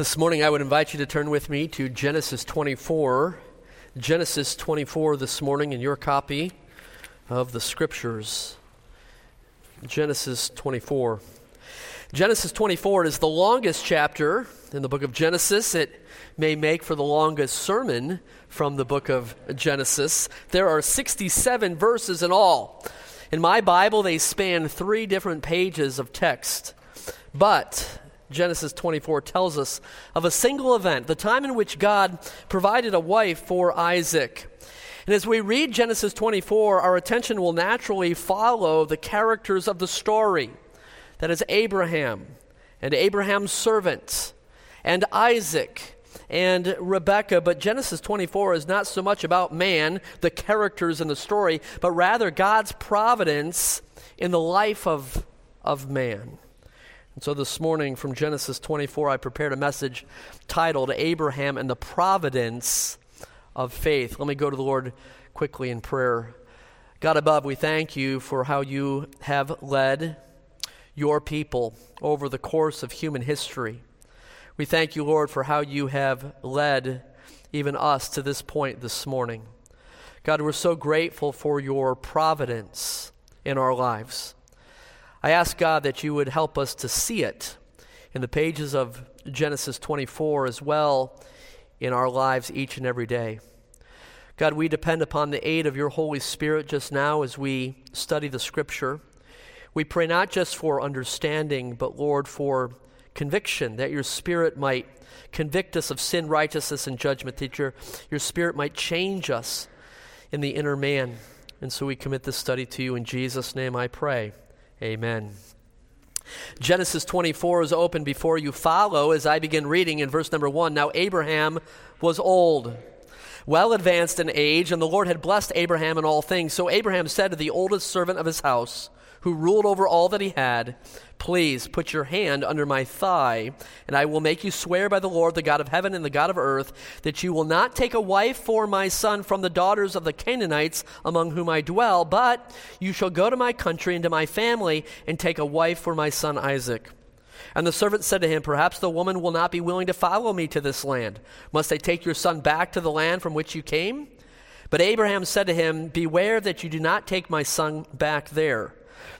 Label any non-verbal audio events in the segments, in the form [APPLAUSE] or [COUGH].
This morning, I would invite you to turn with me to Genesis 24. Genesis 24 this morning in your copy of the Scriptures. Genesis 24. Genesis 24 is the longest chapter in the book of Genesis. It may make for the longest sermon from the book of Genesis. There are 67 verses in all. In my Bible, they span three different pages of text. But Genesis 24 tells us of a single event, the time in which God provided a wife for Isaac. And as we read Genesis 24, our attention will naturally follow the characters of the story. That is Abraham and Abraham's servant and Isaac and Rebecca. But Genesis 24 is not so much about man, the characters in the story, but rather God's providence in the life of, of man. And so this morning from Genesis 24, I prepared a message titled Abraham and the Providence of Faith. Let me go to the Lord quickly in prayer. God above, we thank you for how you have led your people over the course of human history. We thank you, Lord, for how you have led even us to this point this morning. God, we're so grateful for your providence in our lives. I ask God that you would help us to see it in the pages of Genesis 24 as well in our lives each and every day. God, we depend upon the aid of your Holy Spirit just now as we study the Scripture. We pray not just for understanding, but Lord, for conviction, that your Spirit might convict us of sin, righteousness, and judgment, that your, your Spirit might change us in the inner man. And so we commit this study to you. In Jesus' name I pray. Amen. Genesis 24 is open before you follow as I begin reading in verse number 1. Now, Abraham was old, well advanced in age, and the Lord had blessed Abraham in all things. So Abraham said to the oldest servant of his house, who ruled over all that he had, Please put your hand under my thigh, and I will make you swear by the Lord, the God of heaven and the God of earth, that you will not take a wife for my son from the daughters of the Canaanites among whom I dwell, but you shall go to my country and to my family and take a wife for my son Isaac. And the servant said to him, Perhaps the woman will not be willing to follow me to this land. Must I take your son back to the land from which you came? But Abraham said to him, Beware that you do not take my son back there.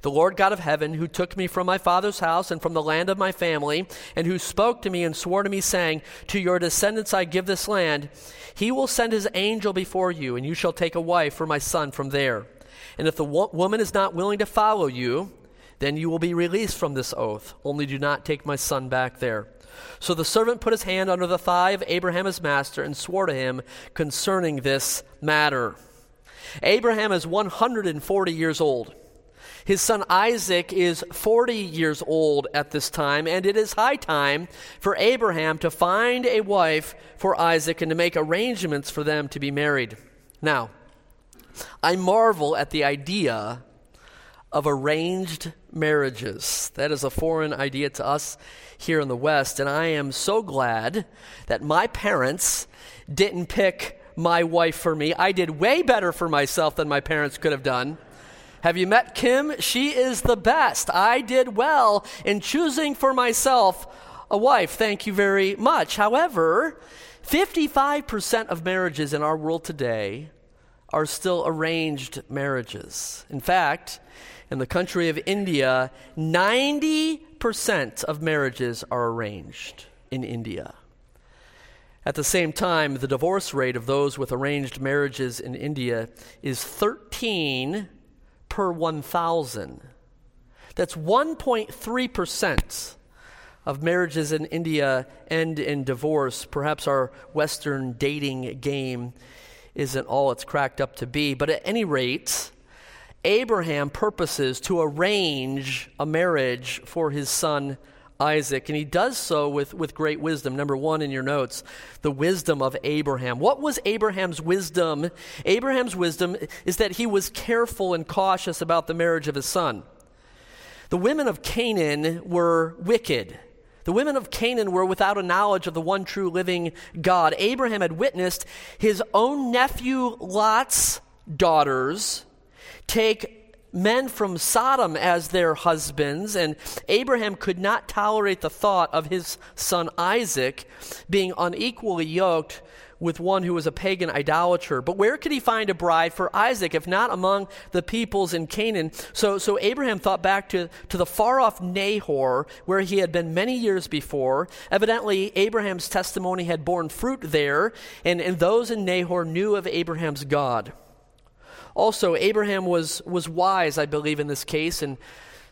The Lord God of heaven, who took me from my father's house and from the land of my family, and who spoke to me and swore to me, saying, To your descendants I give this land, he will send his angel before you, and you shall take a wife for my son from there. And if the wo- woman is not willing to follow you, then you will be released from this oath. Only do not take my son back there. So the servant put his hand under the thigh of Abraham his master and swore to him concerning this matter. Abraham is 140 years old. His son Isaac is 40 years old at this time, and it is high time for Abraham to find a wife for Isaac and to make arrangements for them to be married. Now, I marvel at the idea of arranged marriages. That is a foreign idea to us here in the West, and I am so glad that my parents didn't pick my wife for me. I did way better for myself than my parents could have done. Have you met Kim? She is the best. I did well in choosing for myself a wife. Thank you very much. However, 55% of marriages in our world today are still arranged marriages. In fact, in the country of India, 90% of marriages are arranged in India. At the same time, the divorce rate of those with arranged marriages in India is 13 per 1,000. That's 1.3% of marriages in India end in divorce. Perhaps our Western dating game isn't all it's cracked up to be. But at any rate, Abraham purposes to arrange a marriage for his son Isaac, and he does so with, with great wisdom. Number one in your notes, the wisdom of Abraham. What was Abraham's wisdom? Abraham's wisdom is that he was careful and cautious about the marriage of his son. The women of Canaan were wicked. The women of Canaan were without a knowledge of the one true living God. Abraham had witnessed his own nephew Lot's daughters take men from Sodom as their husbands, and Abraham could not tolerate the thought of his son Isaac being unequally yoked with one who was a pagan idolater. But where could he find a bride for Isaac if not among the peoples in Canaan? So, so Abraham thought back to, to the far off Nahor, where he had been many years before. Evidently, Abraham's testimony had borne fruit there, and, and those in Nahor knew of Abraham's God. Also, Abraham was, was wise, I believe, in this case, in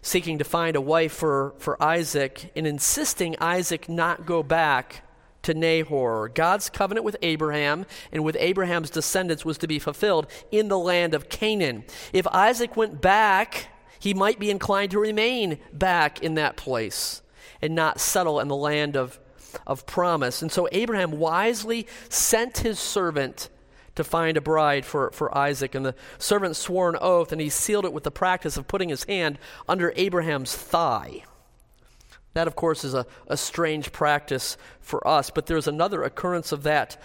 seeking to find a wife for, for Isaac, and insisting Isaac not go back to Nahor. God's covenant with Abraham and with Abraham's descendants was to be fulfilled in the land of Canaan. If Isaac went back, he might be inclined to remain back in that place and not settle in the land of, of promise. And so Abraham wisely sent his servant to find a bride for, for Isaac. And the servant swore an oath, and he sealed it with the practice of putting his hand under Abraham's thigh. That, of course, is a, a strange practice for us, but there's another occurrence of that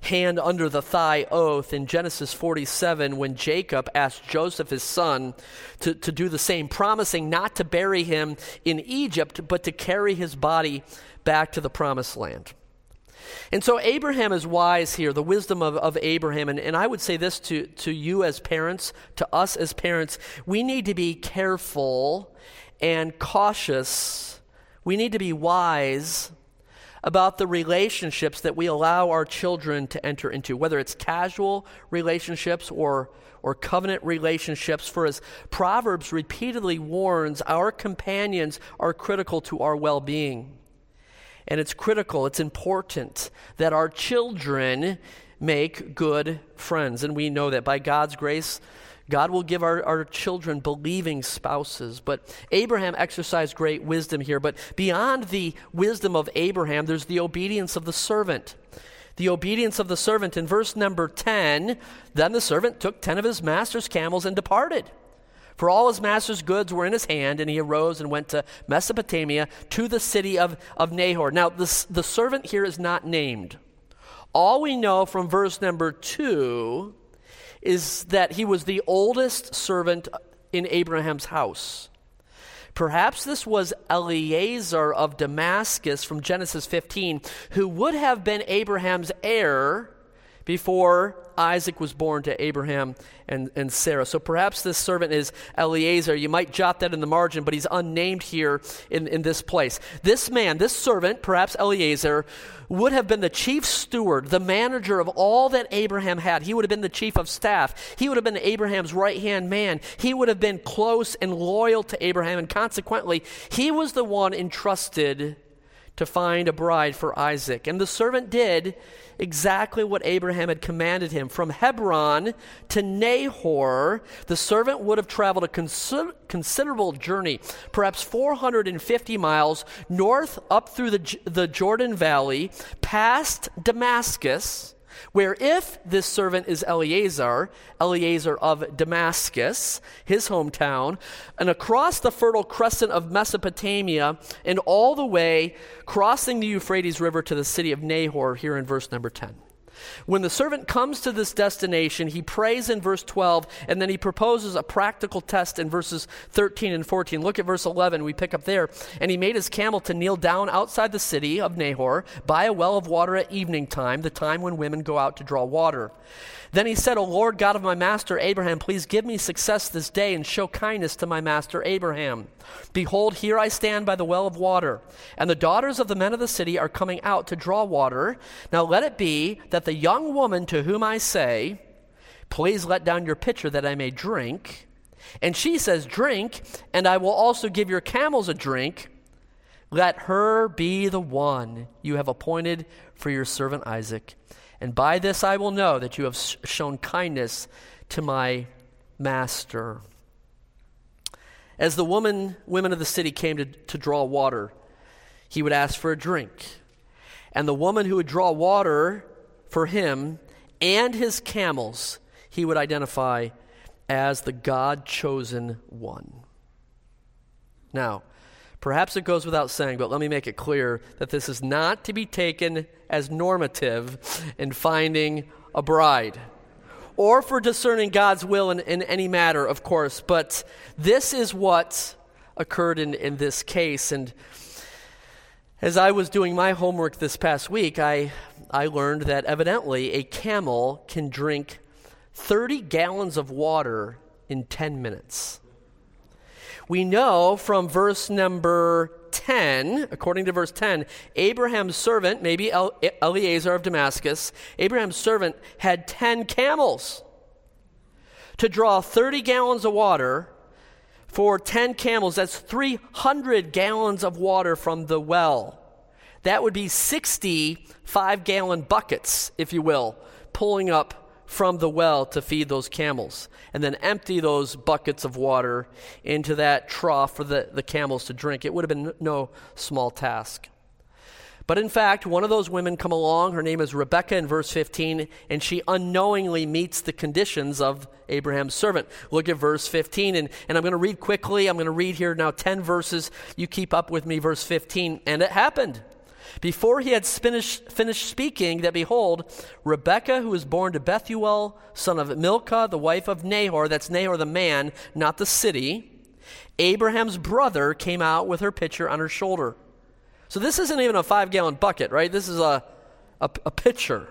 hand under the thigh oath in Genesis 47 when Jacob asked Joseph, his son, to, to do the same, promising not to bury him in Egypt, but to carry his body back to the promised land. And so Abraham is wise here, the wisdom of, of Abraham. And, and I would say this to, to you as parents, to us as parents we need to be careful and cautious we need to be wise about the relationships that we allow our children to enter into, whether it's casual relationships or, or covenant relationships. For as Proverbs repeatedly warns, our companions are critical to our well being. And it's critical, it's important that our children make good friends. And we know that by God's grace, God will give our, our children believing spouses. But Abraham exercised great wisdom here. But beyond the wisdom of Abraham, there's the obedience of the servant. The obedience of the servant. In verse number 10, then the servant took 10 of his master's camels and departed. For all his master's goods were in his hand, and he arose and went to Mesopotamia to the city of, of Nahor. Now, this, the servant here is not named. All we know from verse number 2 is that he was the oldest servant in Abraham's house. Perhaps this was Eliezer of Damascus from Genesis 15, who would have been Abraham's heir before Isaac was born to Abraham and, and Sarah. So perhaps this servant is Eliezer. You might jot that in the margin, but he's unnamed here in, in this place. This man, this servant, perhaps Eliezer, would have been the chief steward, the manager of all that Abraham had. He would have been the chief of staff. He would have been Abraham's right hand man. He would have been close and loyal to Abraham, and consequently, he was the one entrusted to find a bride for Isaac. And the servant did exactly what Abraham had commanded him. From Hebron to Nahor, the servant would have traveled a consider- considerable journey, perhaps 450 miles north up through the, the Jordan Valley, past Damascus where if this servant is Eliezer, Eliezer of Damascus, his hometown, and across the fertile crescent of Mesopotamia, and all the way crossing the Euphrates River to the city of Nahor, here in verse number 10. When the servant comes to this destination, he prays in verse 12, and then he proposes a practical test in verses 13 and 14. Look at verse 11, we pick up there. And he made his camel to kneel down outside the city of Nahor by a well of water at evening time, the time when women go out to draw water. Then he said, O Lord God of my master Abraham, please give me success this day and show kindness to my master Abraham. Behold, here I stand by the well of water, and the daughters of the men of the city are coming out to draw water. Now let it be that the young woman to whom I say, Please let down your pitcher that I may drink, and she says, Drink, and I will also give your camels a drink. Let her be the one you have appointed for your servant Isaac. And by this I will know that you have shown kindness to my master. As the woman, women of the city came to, to draw water, he would ask for a drink. And the woman who would draw water for him and his camels, he would identify as the God chosen one. Now, Perhaps it goes without saying, but let me make it clear that this is not to be taken as normative in finding a bride or for discerning God's will in, in any matter, of course. But this is what occurred in, in this case. And as I was doing my homework this past week, I, I learned that evidently a camel can drink 30 gallons of water in 10 minutes. We know from verse number 10, according to verse 10, Abraham's servant, maybe Eliezer of Damascus, Abraham's servant had 10 camels to draw 30 gallons of water for 10 camels, that's 300 gallons of water from the well. That would be 65 gallon buckets, if you will, pulling up from the well to feed those camels. And then empty those buckets of water into that trough for the, the camels to drink. It would have been no small task. But in fact, one of those women come along. Her name is Rebecca in verse 15, and she unknowingly meets the conditions of Abraham's servant. Look at verse 15, and, and I'm going to read quickly. I'm going to read here now 10 verses. You keep up with me, verse 15. And it happened. Before he had finished, finished speaking, that behold, Rebekah, who was born to Bethuel, son of Milcah, the wife of Nahor, that's Nahor the man, not the city, Abraham's brother, came out with her pitcher on her shoulder. So this isn't even a five gallon bucket, right? This is a, a, a pitcher.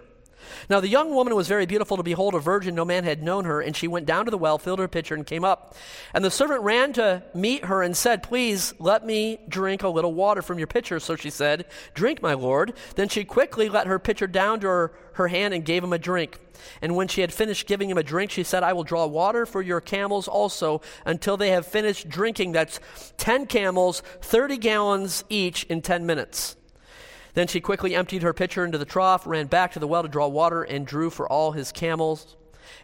Now the young woman was very beautiful to behold, a virgin, no man had known her, and she went down to the well, filled her pitcher, and came up. And the servant ran to meet her and said, Please let me drink a little water from your pitcher. So she said, Drink, my lord. Then she quickly let her pitcher down to her, her hand and gave him a drink. And when she had finished giving him a drink, she said, I will draw water for your camels also until they have finished drinking. That's 10 camels, 30 gallons each in 10 minutes. Then she quickly emptied her pitcher into the trough, ran back to the well to draw water, and drew for all his camels.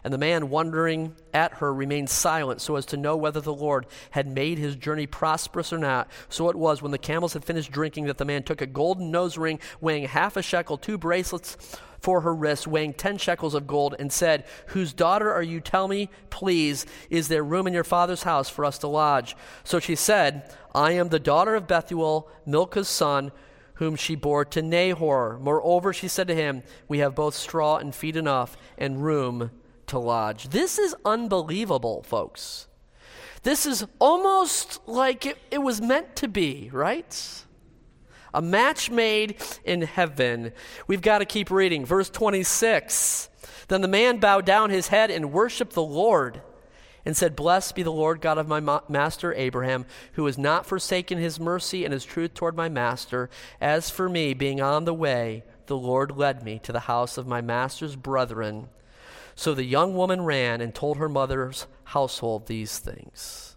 And the man, wondering at her, remained silent so as to know whether the Lord had made his journey prosperous or not. So it was, when the camels had finished drinking, that the man took a golden nose ring weighing half a shekel, two bracelets for her wrists, weighing ten shekels of gold, and said, Whose daughter are you? Tell me, please, is there room in your father's house for us to lodge? So she said, I am the daughter of Bethuel, Milcah's son whom she bore to Nahor. Moreover, she said to him, We have both straw and feed enough and room to lodge. This is unbelievable, folks. This is almost like it, it was meant to be, right? A match made in heaven. We've got to keep reading. Verse 26. Then the man bowed down his head and worshiped the Lord and said, Blessed be the Lord God of my ma- master Abraham, who has not forsaken his mercy and his truth toward my master. As for me, being on the way, the Lord led me to the house of my master's brethren. So the young woman ran and told her mother's household these things.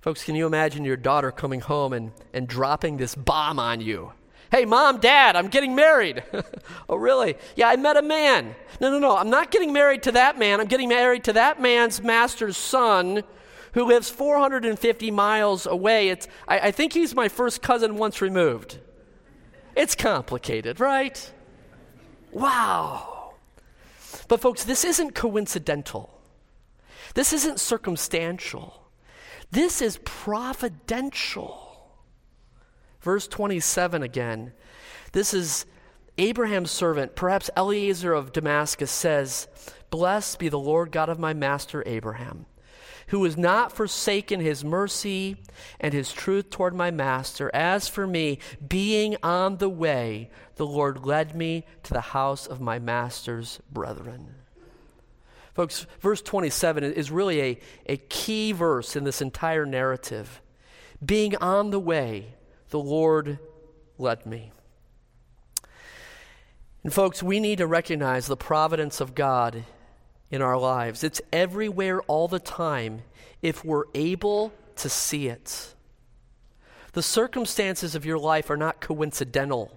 Folks, can you imagine your daughter coming home and, and dropping this bomb on you? Hey, mom, dad, I'm getting married. [LAUGHS] oh, really? Yeah, I met a man. No, no, no, I'm not getting married to that man. I'm getting married to that man's master's son who lives 450 miles away. It's, I, I think he's my first cousin once removed. It's complicated, right? Wow. But, folks, this isn't coincidental. This isn't circumstantial. This is providential. Verse 27 again. This is Abraham's servant, perhaps Eliezer of Damascus, says, Blessed be the Lord God of my master Abraham, who has not forsaken his mercy and his truth toward my master. As for me, being on the way, the Lord led me to the house of my master's brethren. Folks, verse 27 is really a, a key verse in this entire narrative. Being on the way, the Lord led me. And, folks, we need to recognize the providence of God in our lives. It's everywhere all the time if we're able to see it. The circumstances of your life are not coincidental.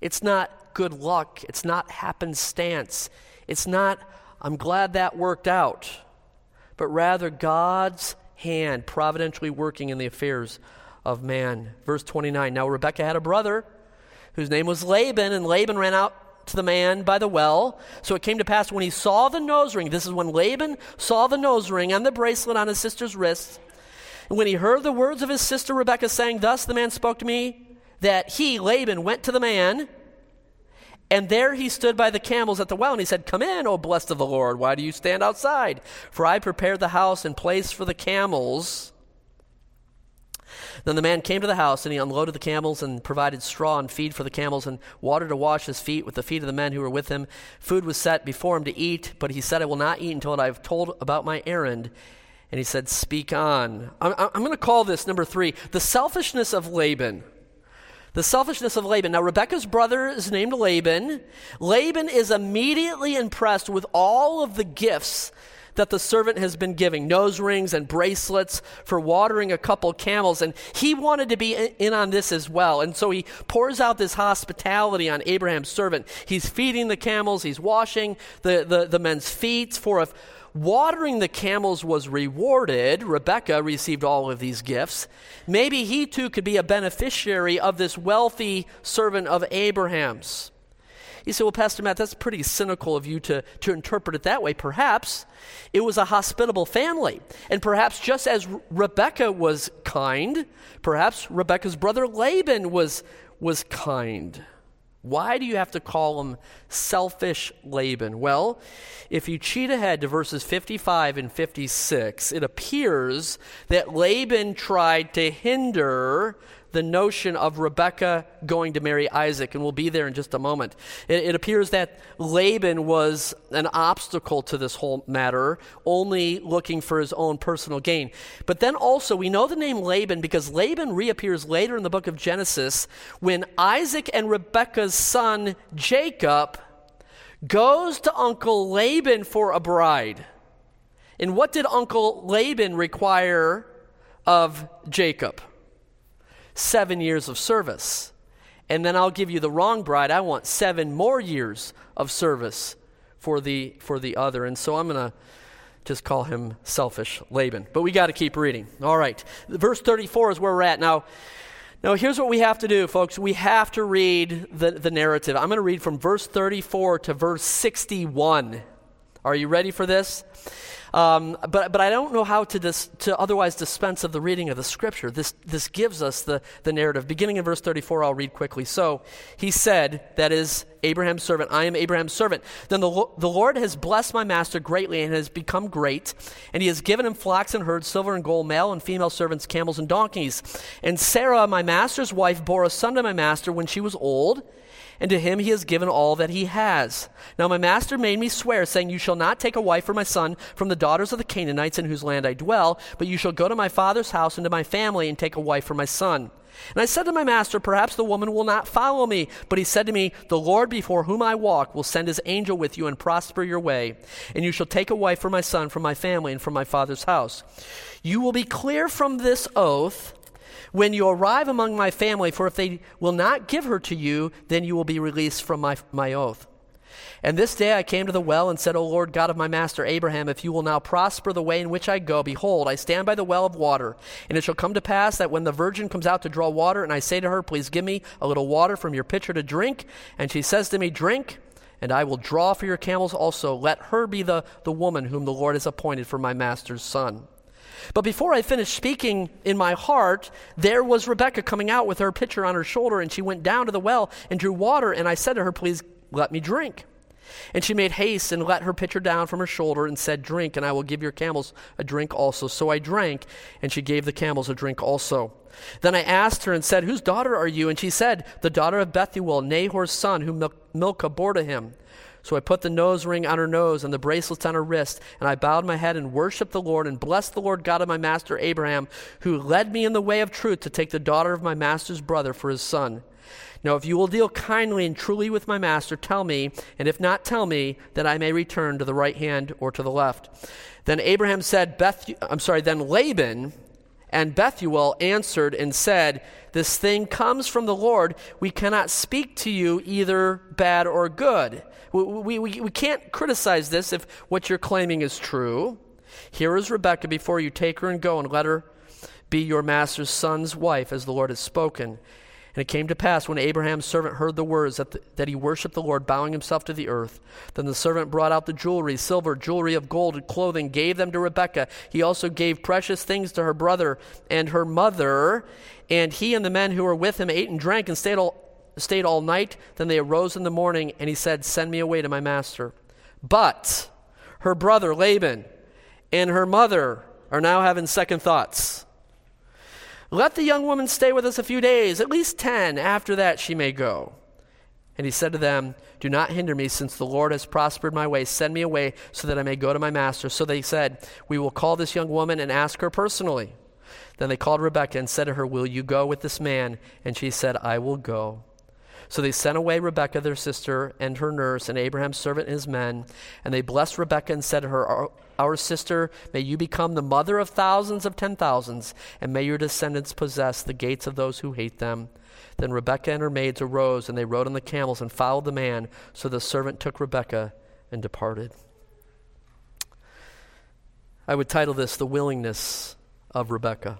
It's not good luck. It's not happenstance. It's not, I'm glad that worked out. But rather, God's hand providentially working in the affairs of man. Verse 29 Now Rebekah had a brother whose name was Laban, and Laban ran out to the man by the well. So it came to pass when he saw the nose ring, this is when Laban saw the nose ring and the bracelet on his sister's wrist. And when he heard the words of his sister Rebekah saying, Thus the man spoke to me, that he, Laban, went to the man And there he stood by the camels at the well, and he said, Come in, O blessed of the Lord. Why do you stand outside? For I prepared the house and place for the camels. Then the man came to the house, and he unloaded the camels and provided straw and feed for the camels and water to wash his feet with the feet of the men who were with him. Food was set before him to eat, but he said, I will not eat until I have told about my errand. And he said, Speak on. I'm, I'm going to call this number three the selfishness of Laban. The selfishness of Laban. Now, Rebecca's brother is named Laban. Laban is immediately impressed with all of the gifts that the servant has been giving nose rings and bracelets for watering a couple camels. And he wanted to be in on this as well. And so he pours out this hospitality on Abraham's servant. He's feeding the camels, he's washing the, the, the men's feet for a watering the camels was rewarded, Rebecca received all of these gifts. Maybe he too could be a beneficiary of this wealthy servant of Abraham's. You say, well, Pastor Matt, that's pretty cynical of you to, to interpret it that way. Perhaps it was a hospitable family. And perhaps just as Rebecca was kind, perhaps Rebecca's brother Laban was, was kind. Why do you have to call him selfish Laban? Well, if you cheat ahead to verses 55 and 56, it appears that Laban tried to hinder the notion of Rebekah going to marry Isaac, and we'll be there in just a moment. It, it, appears that Laban was an obstacle to this whole matter, only looking for his own personal gain. But then also, we know the name Laban because Laban reappears later in the book of Genesis when Isaac and Rebekah's son Jacob goes to Uncle Laban for a bride. And what did Uncle Laban require of Jacob? Seven years of service. And then I'll give you the wrong bride. I want seven more years of service for the, for the other. And so I'm going to just call him selfish Laban. But we got to keep reading. All right. Verse 34 is where we're at. Now, now, here's what we have to do, folks. We have to read the, the narrative. I'm going to read from verse 34 to verse 61. Are you ready for this? Um, but, but I don't know how to, dis, to otherwise dispense of the reading of the scripture. This, this gives us the, the narrative. Beginning in verse 34, I'll read quickly. So he said, that is Abraham's servant, I am Abraham's servant. Then the, the Lord has blessed my master greatly and has become great, and he has given him flocks and herds, silver and gold, male and female servants, camels and donkeys. And Sarah, my master's wife, bore a son to my master when she was old and to him he has given all that he has. Now my master made me swear, saying, You shall not take a wife for my son from the daughters of the Canaanites in whose land I dwell, but you shall go to my father's house and to my family and take a wife for my son. And I said to my master, Perhaps the woman will not follow me. But he said to me, The Lord before whom I walk will send his angel with you and prosper your way. And you shall take a wife for my son from my family and from my father's house. You will be clear from this oath when you arrive among my family, for if they will not give her to you, then you will be released from my, my oath. And this day I came to the well and said, O Lord God of my master Abraham, if you will now prosper the way in which I go, behold, I stand by the well of water. And it shall come to pass that when the virgin comes out to draw water, and I say to her, Please give me a little water from your pitcher to drink, and she says to me, Drink, and I will draw for your camels also. Let her be the, the woman whom the Lord has appointed for my master's son. But before I finished speaking in my heart, there was Rebecca coming out with her pitcher on her shoulder, and she went down to the well and drew water. And I said to her, Please let me drink. And she made haste and let her pitcher down from her shoulder and said, Drink, and I will give your camels a drink also. So I drank, and she gave the camels a drink also. Then I asked her and said, Whose daughter are you? And she said, The daughter of Bethuel, Nahor's son, whom Milcah bore to him. So I put the nose ring on her nose and the bracelets on her wrist, and I bowed my head and worshiped the Lord and blessed the Lord God of my master Abraham, who led me in the way of truth to take the daughter of my master's brother for his son. Now, if you will deal kindly and truly with my master, tell me, and if not, tell me, that I may return to the right hand or to the left. Then Abraham said, Beth, I'm sorry, then Laban and Bethuel answered and said, This thing comes from the Lord. We cannot speak to you either bad or good. We, we, we can't criticize this if what you're claiming is true. Here is Rebekah before you take her and go and let her be your master's son's wife, as the Lord has spoken. And it came to pass when Abraham's servant heard the words that, the, that he worshipped the Lord, bowing himself to the earth. Then the servant brought out the jewelry, silver, jewelry of gold, and clothing, gave them to Rebekah. He also gave precious things to her brother and her mother. And he and the men who were with him ate and drank and stayed all, stayed all night. Then they arose in the morning, and he said, Send me away to my master. But her brother Laban and her mother are now having second thoughts. Let the young woman stay with us a few days, at least ten. After that, she may go. And he said to them, Do not hinder me, since the Lord has prospered my way. Send me away so that I may go to my master. So they said, We will call this young woman and ask her personally. Then they called Rebekah and said to her, Will you go with this man? And she said, I will go. So they sent away Rebekah, their sister, and her nurse, and Abraham's servant and his men. And they blessed Rebekah and said to her, Our, our sister, may you become the mother of thousands of ten thousands, and may your descendants possess the gates of those who hate them. Then Rebekah and her maids arose, and they rode on the camels and followed the man. So the servant took Rebekah and departed. I would title this The Willingness of Rebekah.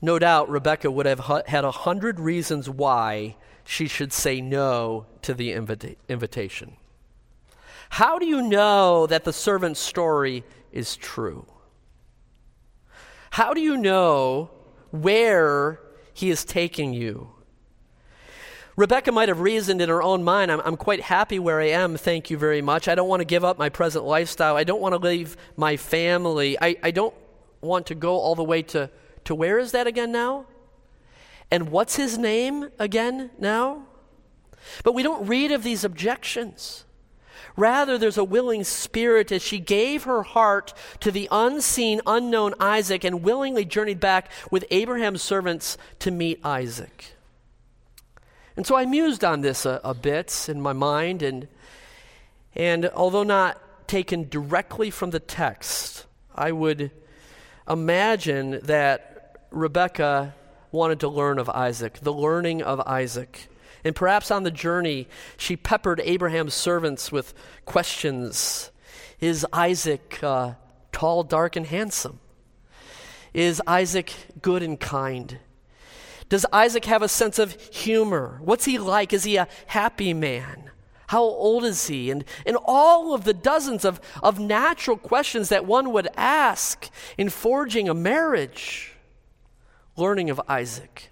No doubt Rebekah would have had a hundred reasons why she should say no to the invita- invitation. How do you know that the servant's story is true? How do you know where he is taking you? Rebecca might have reasoned in her own mind, I'm, I'm, quite happy where I am, thank you very much. I don't want to give up my present lifestyle. I don't want to leave my family. I, I don't want to go all the way to, to where is that again now? And what's his name again now? But we don't read of these objections. Rather, there's a willing spirit as she gave her heart to the unseen, unknown Isaac and willingly journeyed back with Abraham's servants to meet Isaac. And so I mused on this a, a bit in my mind, and, and although not taken directly from the text, I would imagine that Rebecca wanted to learn of Isaac, the learning of Isaac. And perhaps on the journey, she peppered Abraham's servants with questions Is Isaac uh, tall, dark, and handsome? Is Isaac good and kind? Does Isaac have a sense of humor? What's he like? Is he a happy man? How old is he? And, and all of the dozens of, of natural questions that one would ask in forging a marriage learning of Isaac.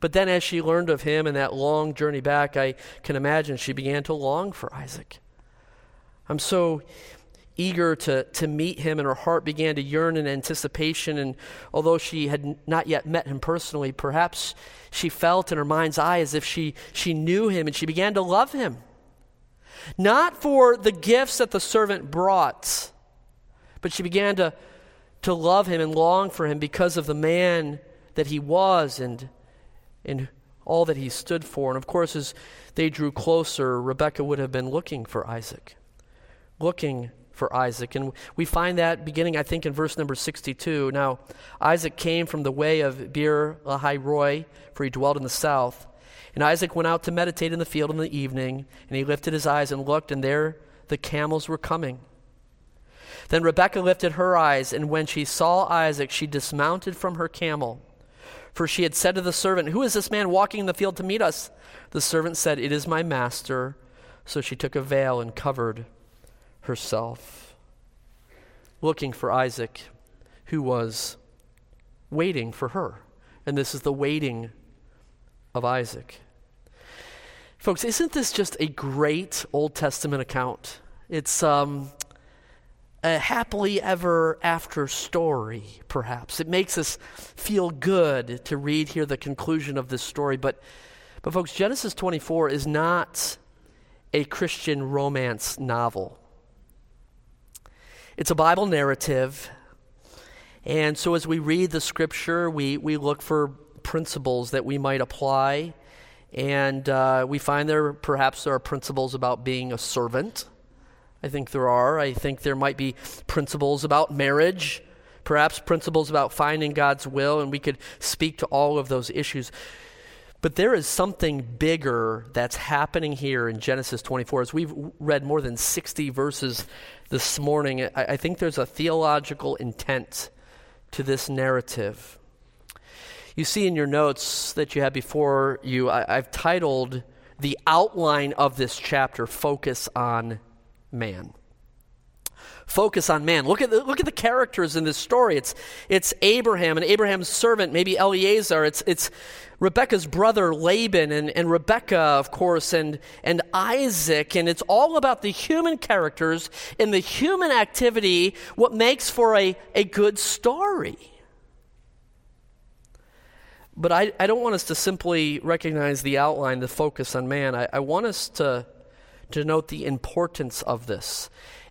But then, as she learned of him in that long journey back, I can imagine she began to long for Isaac. I'm so eager to, to meet him, and her heart began to yearn in anticipation. And although she had not yet met him personally, perhaps she felt in her mind's eye as if she, she knew him and she began to love him. Not for the gifts that the servant brought, but she began to to love him and long for him because of the man that he was and, and all that he stood for. And of course, as they drew closer, Rebekah would have been looking for Isaac. Looking for Isaac. And we find that beginning, I think, in verse number 62. Now, Isaac came from the way of Beer Lahai Roi, for he dwelt in the south. And Isaac went out to meditate in the field in the evening, and he lifted his eyes and looked, and there the camels were coming. Then Rebekah lifted her eyes, and when she saw Isaac, she dismounted from her camel. For she had said to the servant, Who is this man walking in the field to meet us? The servant said, It is my master. So she took a veil and covered herself, looking for Isaac, who was waiting for her. And this is the waiting of Isaac. Folks, isn't this just a great Old Testament account? It's um, a happily ever after story, perhaps. It makes us feel good to read here the conclusion of this story. But, but folks, Genesis 24 is not a Christian romance novel. It's a Bible narrative. And so as we read the scripture, we, we look for principles that we might apply. And uh, we find there perhaps there are principles about being a servant I think there are. I think there might be principles about marriage, perhaps principles about finding God's will, and we could speak to all of those issues. But there is something bigger that's happening here in Genesis 24. As we've read more than 60 verses this morning, I, I think there's a theological intent to this narrative. You see in your notes that you have before you, I, I've titled the outline of this chapter Focus on man. focus on man. Look at the, look at the characters in this story. It's, it's Abraham and Abraham's servant, maybe Eliezer. It's, it's Rebecca's brother Laban and, and Rebecca, of course, and, and Isaac. And it's all about the human characters and the human activity, what makes for a, a good story. But I, I don't want us to simply recognize the outline, the focus on man. I, I want us to, to note the importance of this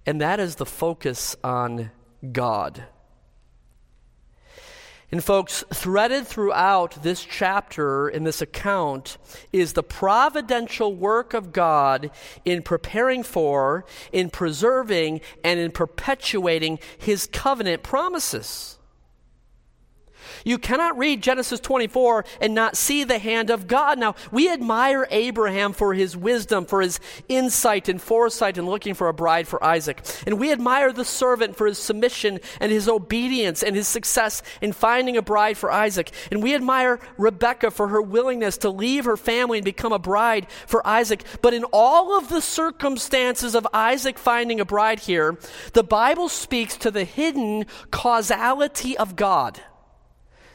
and that is the focus on God. And, folks, threaded throughout this chapter in this account is the providential work of God in preparing for, in preserving, and in perpetuating his covenant promises. You cannot read Genesis 24 and not see the hand of God. Now, we admire Abraham for his wisdom, for his insight and foresight in looking for a bride for Isaac. And we admire the servant for his submission and his obedience and his success in finding a bride for Isaac. And we admire Rebecca for her willingness to leave her family and become a bride for Isaac. But in all of the circumstances of Isaac finding a bride here, the Bible speaks to the hidden causality of God.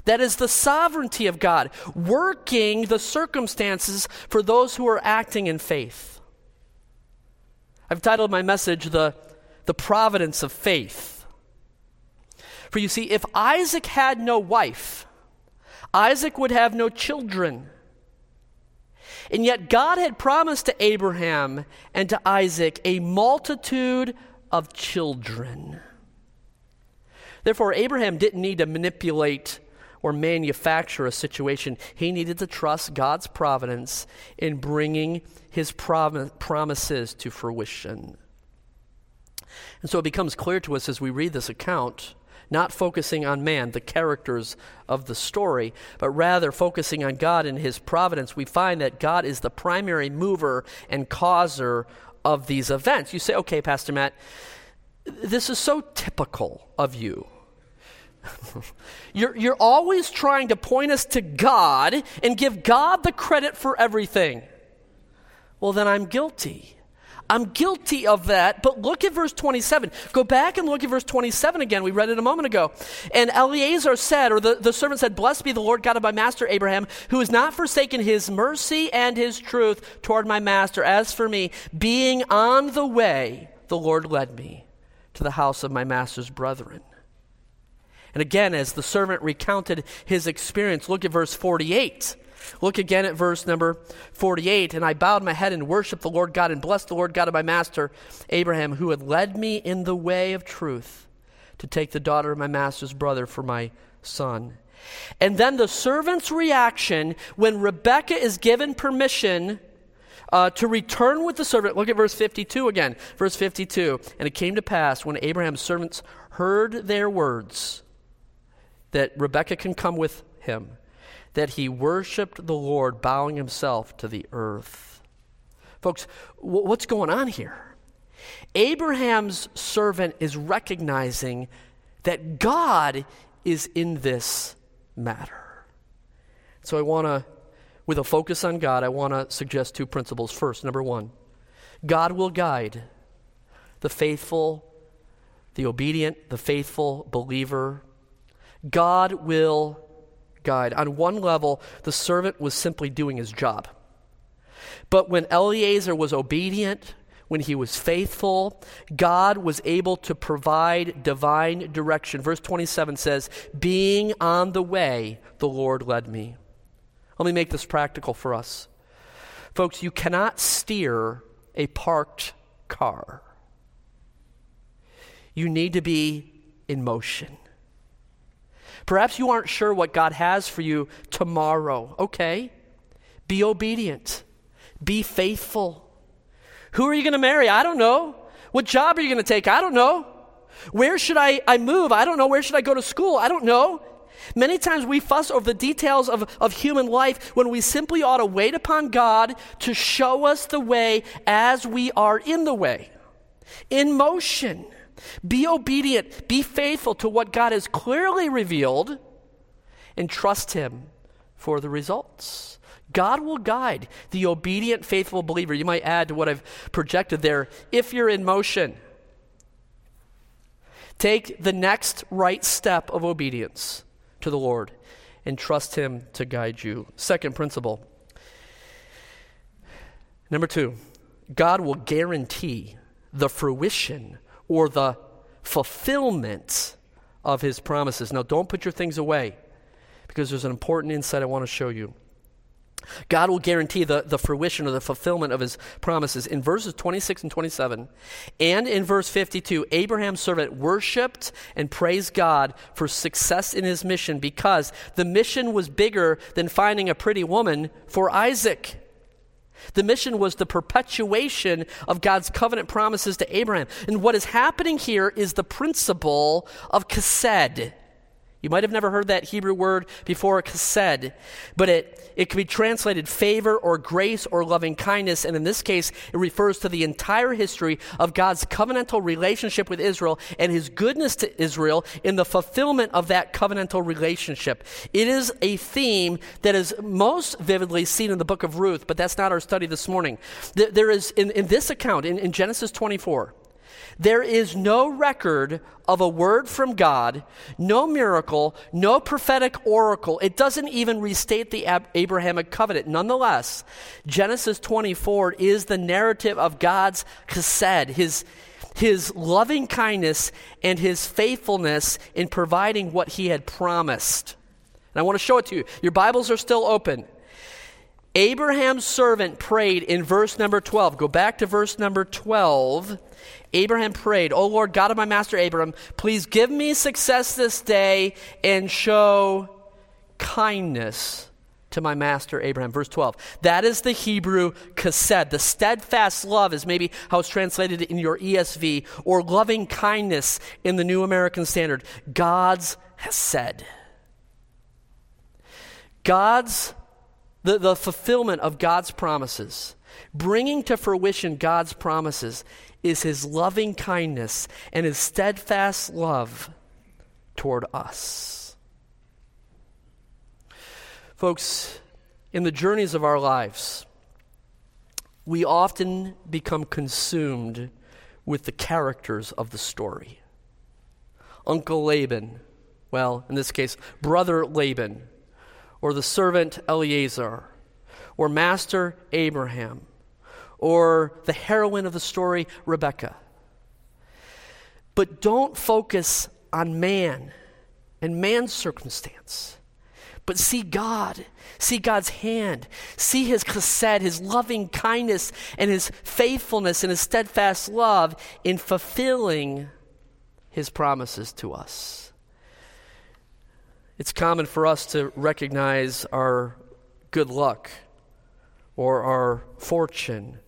That is the sovereignty of God, working the circumstances for those who are acting in faith. I've titled my message, The, the Providence of Faith. For you see, if Isaac had no wife, Isaac would have no children. And yet, God had promised to Abraham and to Isaac a multitude of children. Therefore, Abraham didn't need to manipulate or manufacture a situation. He needed to trust God's providence in bringing his prom- promises to fruition. And so it becomes clear to us as we read this account, not focusing on man, the characters of the story, but rather focusing on God and his providence, we find that God is the primary mover and causer of these events. You say, okay, Pastor Matt, this is so typical of you. [LAUGHS] you're, you're always trying to point us to God and give God the credit for everything. Well, then I'm guilty. I'm guilty of that. But look at verse 27. Go back and look at verse 27 again. We read it a moment ago. And Eliezer said, or the, the servant said, Blessed be the Lord God of my master Abraham, who has not forsaken his mercy and his truth toward my master. As for me, being on the way, the Lord led me to the house of my master's brethren. And again, as the servant recounted his experience, look at verse 48. Look again at verse number 48. And I bowed my head and worshiped the Lord God and blessed the Lord God of my master, Abraham, who had led me in the way of truth to take the daughter of my master's brother for my son. And then the servant's reaction when Rebekah is given permission uh, to return with the servant. Look at verse 52 again. Verse 52. And it came to pass when Abraham's servants heard their words that Rebekah can come with him, that he worshiped the Lord, bowing himself to the earth. Folks, w- what's going on here? Abraham's servant is recognizing that God is in this matter. So I want to, with a focus on God, I want to suggest two principles. First, number one, God will guide the faithful, the obedient, the faithful believer God will guide. On one level, the servant was simply doing his job. But when Eliezer was obedient, when he was faithful, God was able to provide divine direction. Verse 27 says, Being on the way, the Lord led me. Let me make this practical for us. Folks, you cannot steer a parked car, you need to be in motion. Perhaps you aren't sure what God has for you tomorrow. Okay. Be obedient. Be faithful. Who are you going to marry? I don't know. What job are you going to take? I don't know. Where should I, I move? I don't know. Where should I go to school? I don't know. Many times we fuss over the details of, of human life when we simply ought to wait upon God to show us the way as we are in the way, in motion. Be obedient, be faithful to what God has clearly revealed, and trust Him for the results. God will guide the obedient, faithful believer. You might add to what I've projected there if you're in motion. Take the next right step of obedience to the Lord and trust Him to guide you. Second principle. Number two, God will guarantee the fruition or the fulfillment of His promises. Now, don't put your things away because there's an important insight I want to show you. God will guarantee the, the fruition or the fulfillment of his promises. In verses 26 and 27, and in verse 52, Abraham's servant worshiped and praised God for success in his mission because the mission was bigger than finding a pretty woman for Isaac. The mission was the perpetuation of God's covenant promises to Abraham. And what is happening here is the principle of chesed. You might have never heard that Hebrew word before, chesed, but it, it can be translated favor or grace or loving kindness. And in this case, it refers to the entire history of God's covenantal relationship with Israel and his goodness to Israel in the fulfillment of that covenantal relationship. It is a theme that is most vividly seen in the book of Ruth, but that's not our study this morning. There is, in, in this account, in, in Genesis 24, there is no record of a word from God, no miracle, no prophetic oracle. It doesn't even restate the Ab- Abrahamic covenant. Nonetheless, Genesis 24 is the narrative of God's chesed, his, his loving kindness and his faithfulness in providing what he had promised. And I want to show it to you. Your Bibles are still open. Abraham's servant prayed in verse number 12. Go back to verse number 12. Abraham prayed, O Lord, God of my master Abraham, please give me success this day and show kindness to my master Abraham. Verse 12. That is the Hebrew chesed. The steadfast love is maybe how it's translated in your ESV, or loving kindness in the New American Standard. God's chesed. God's the, the fulfillment of God's promises, bringing to fruition God's promises, is his loving kindness and his steadfast love toward us. Folks, in the journeys of our lives, we often become consumed with the characters of the story. Uncle Laban, well, in this case, brother Laban or the servant Eliezer, or Master Abraham, or the heroine of the story, Rebecca. But don't focus on man and man's circumstance. But see God, see God's hand, see His chesed, His loving kindness, and His faithfulness and His steadfast love in fulfilling His promises to us. It's common for us to recognize our good luck or our fortune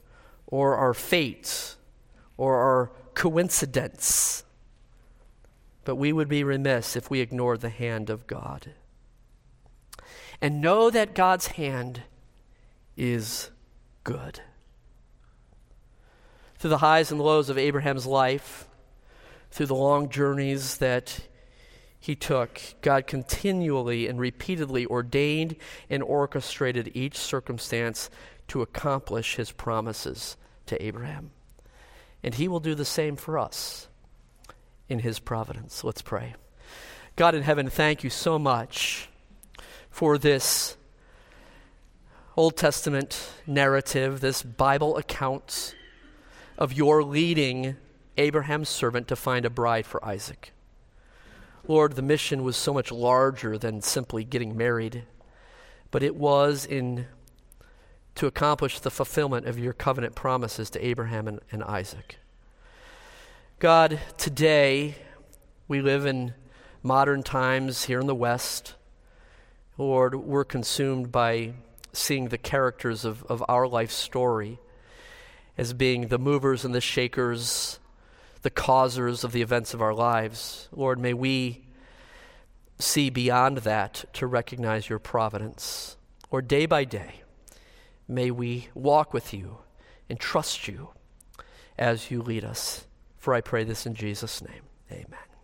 or our fate or our coincidence. But we would be remiss if we ignored the hand of God. And know that God's hand is good. Through the highs and lows of Abraham's life, through the long journeys that he took, God continually and repeatedly ordained and orchestrated each circumstance to accomplish his promises to Abraham. And he will do the same for us in his providence. Let's pray. God in heaven, thank you so much for this Old Testament narrative, this Bible account of your leading Abraham's servant to find a bride for Isaac. Lord, the mission was so much larger than simply getting married, but it was in to accomplish the fulfillment of your covenant promises to Abraham and, and Isaac. God, today we live in modern times here in the West. Lord, we're consumed by seeing the characters of, of our life story as being the movers and the shakers the causers of the events of our lives. Lord, may we see beyond that to recognize your providence. Or day by day, may we walk with you and trust you as you lead us. For I pray this in Jesus' name. Amen.